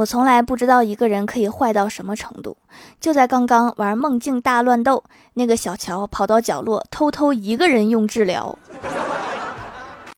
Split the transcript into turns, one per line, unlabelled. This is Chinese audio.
我从来不知道一个人可以坏到什么程度。就在刚刚玩梦境大乱斗那个小乔跑到角落偷偷一个人用治疗。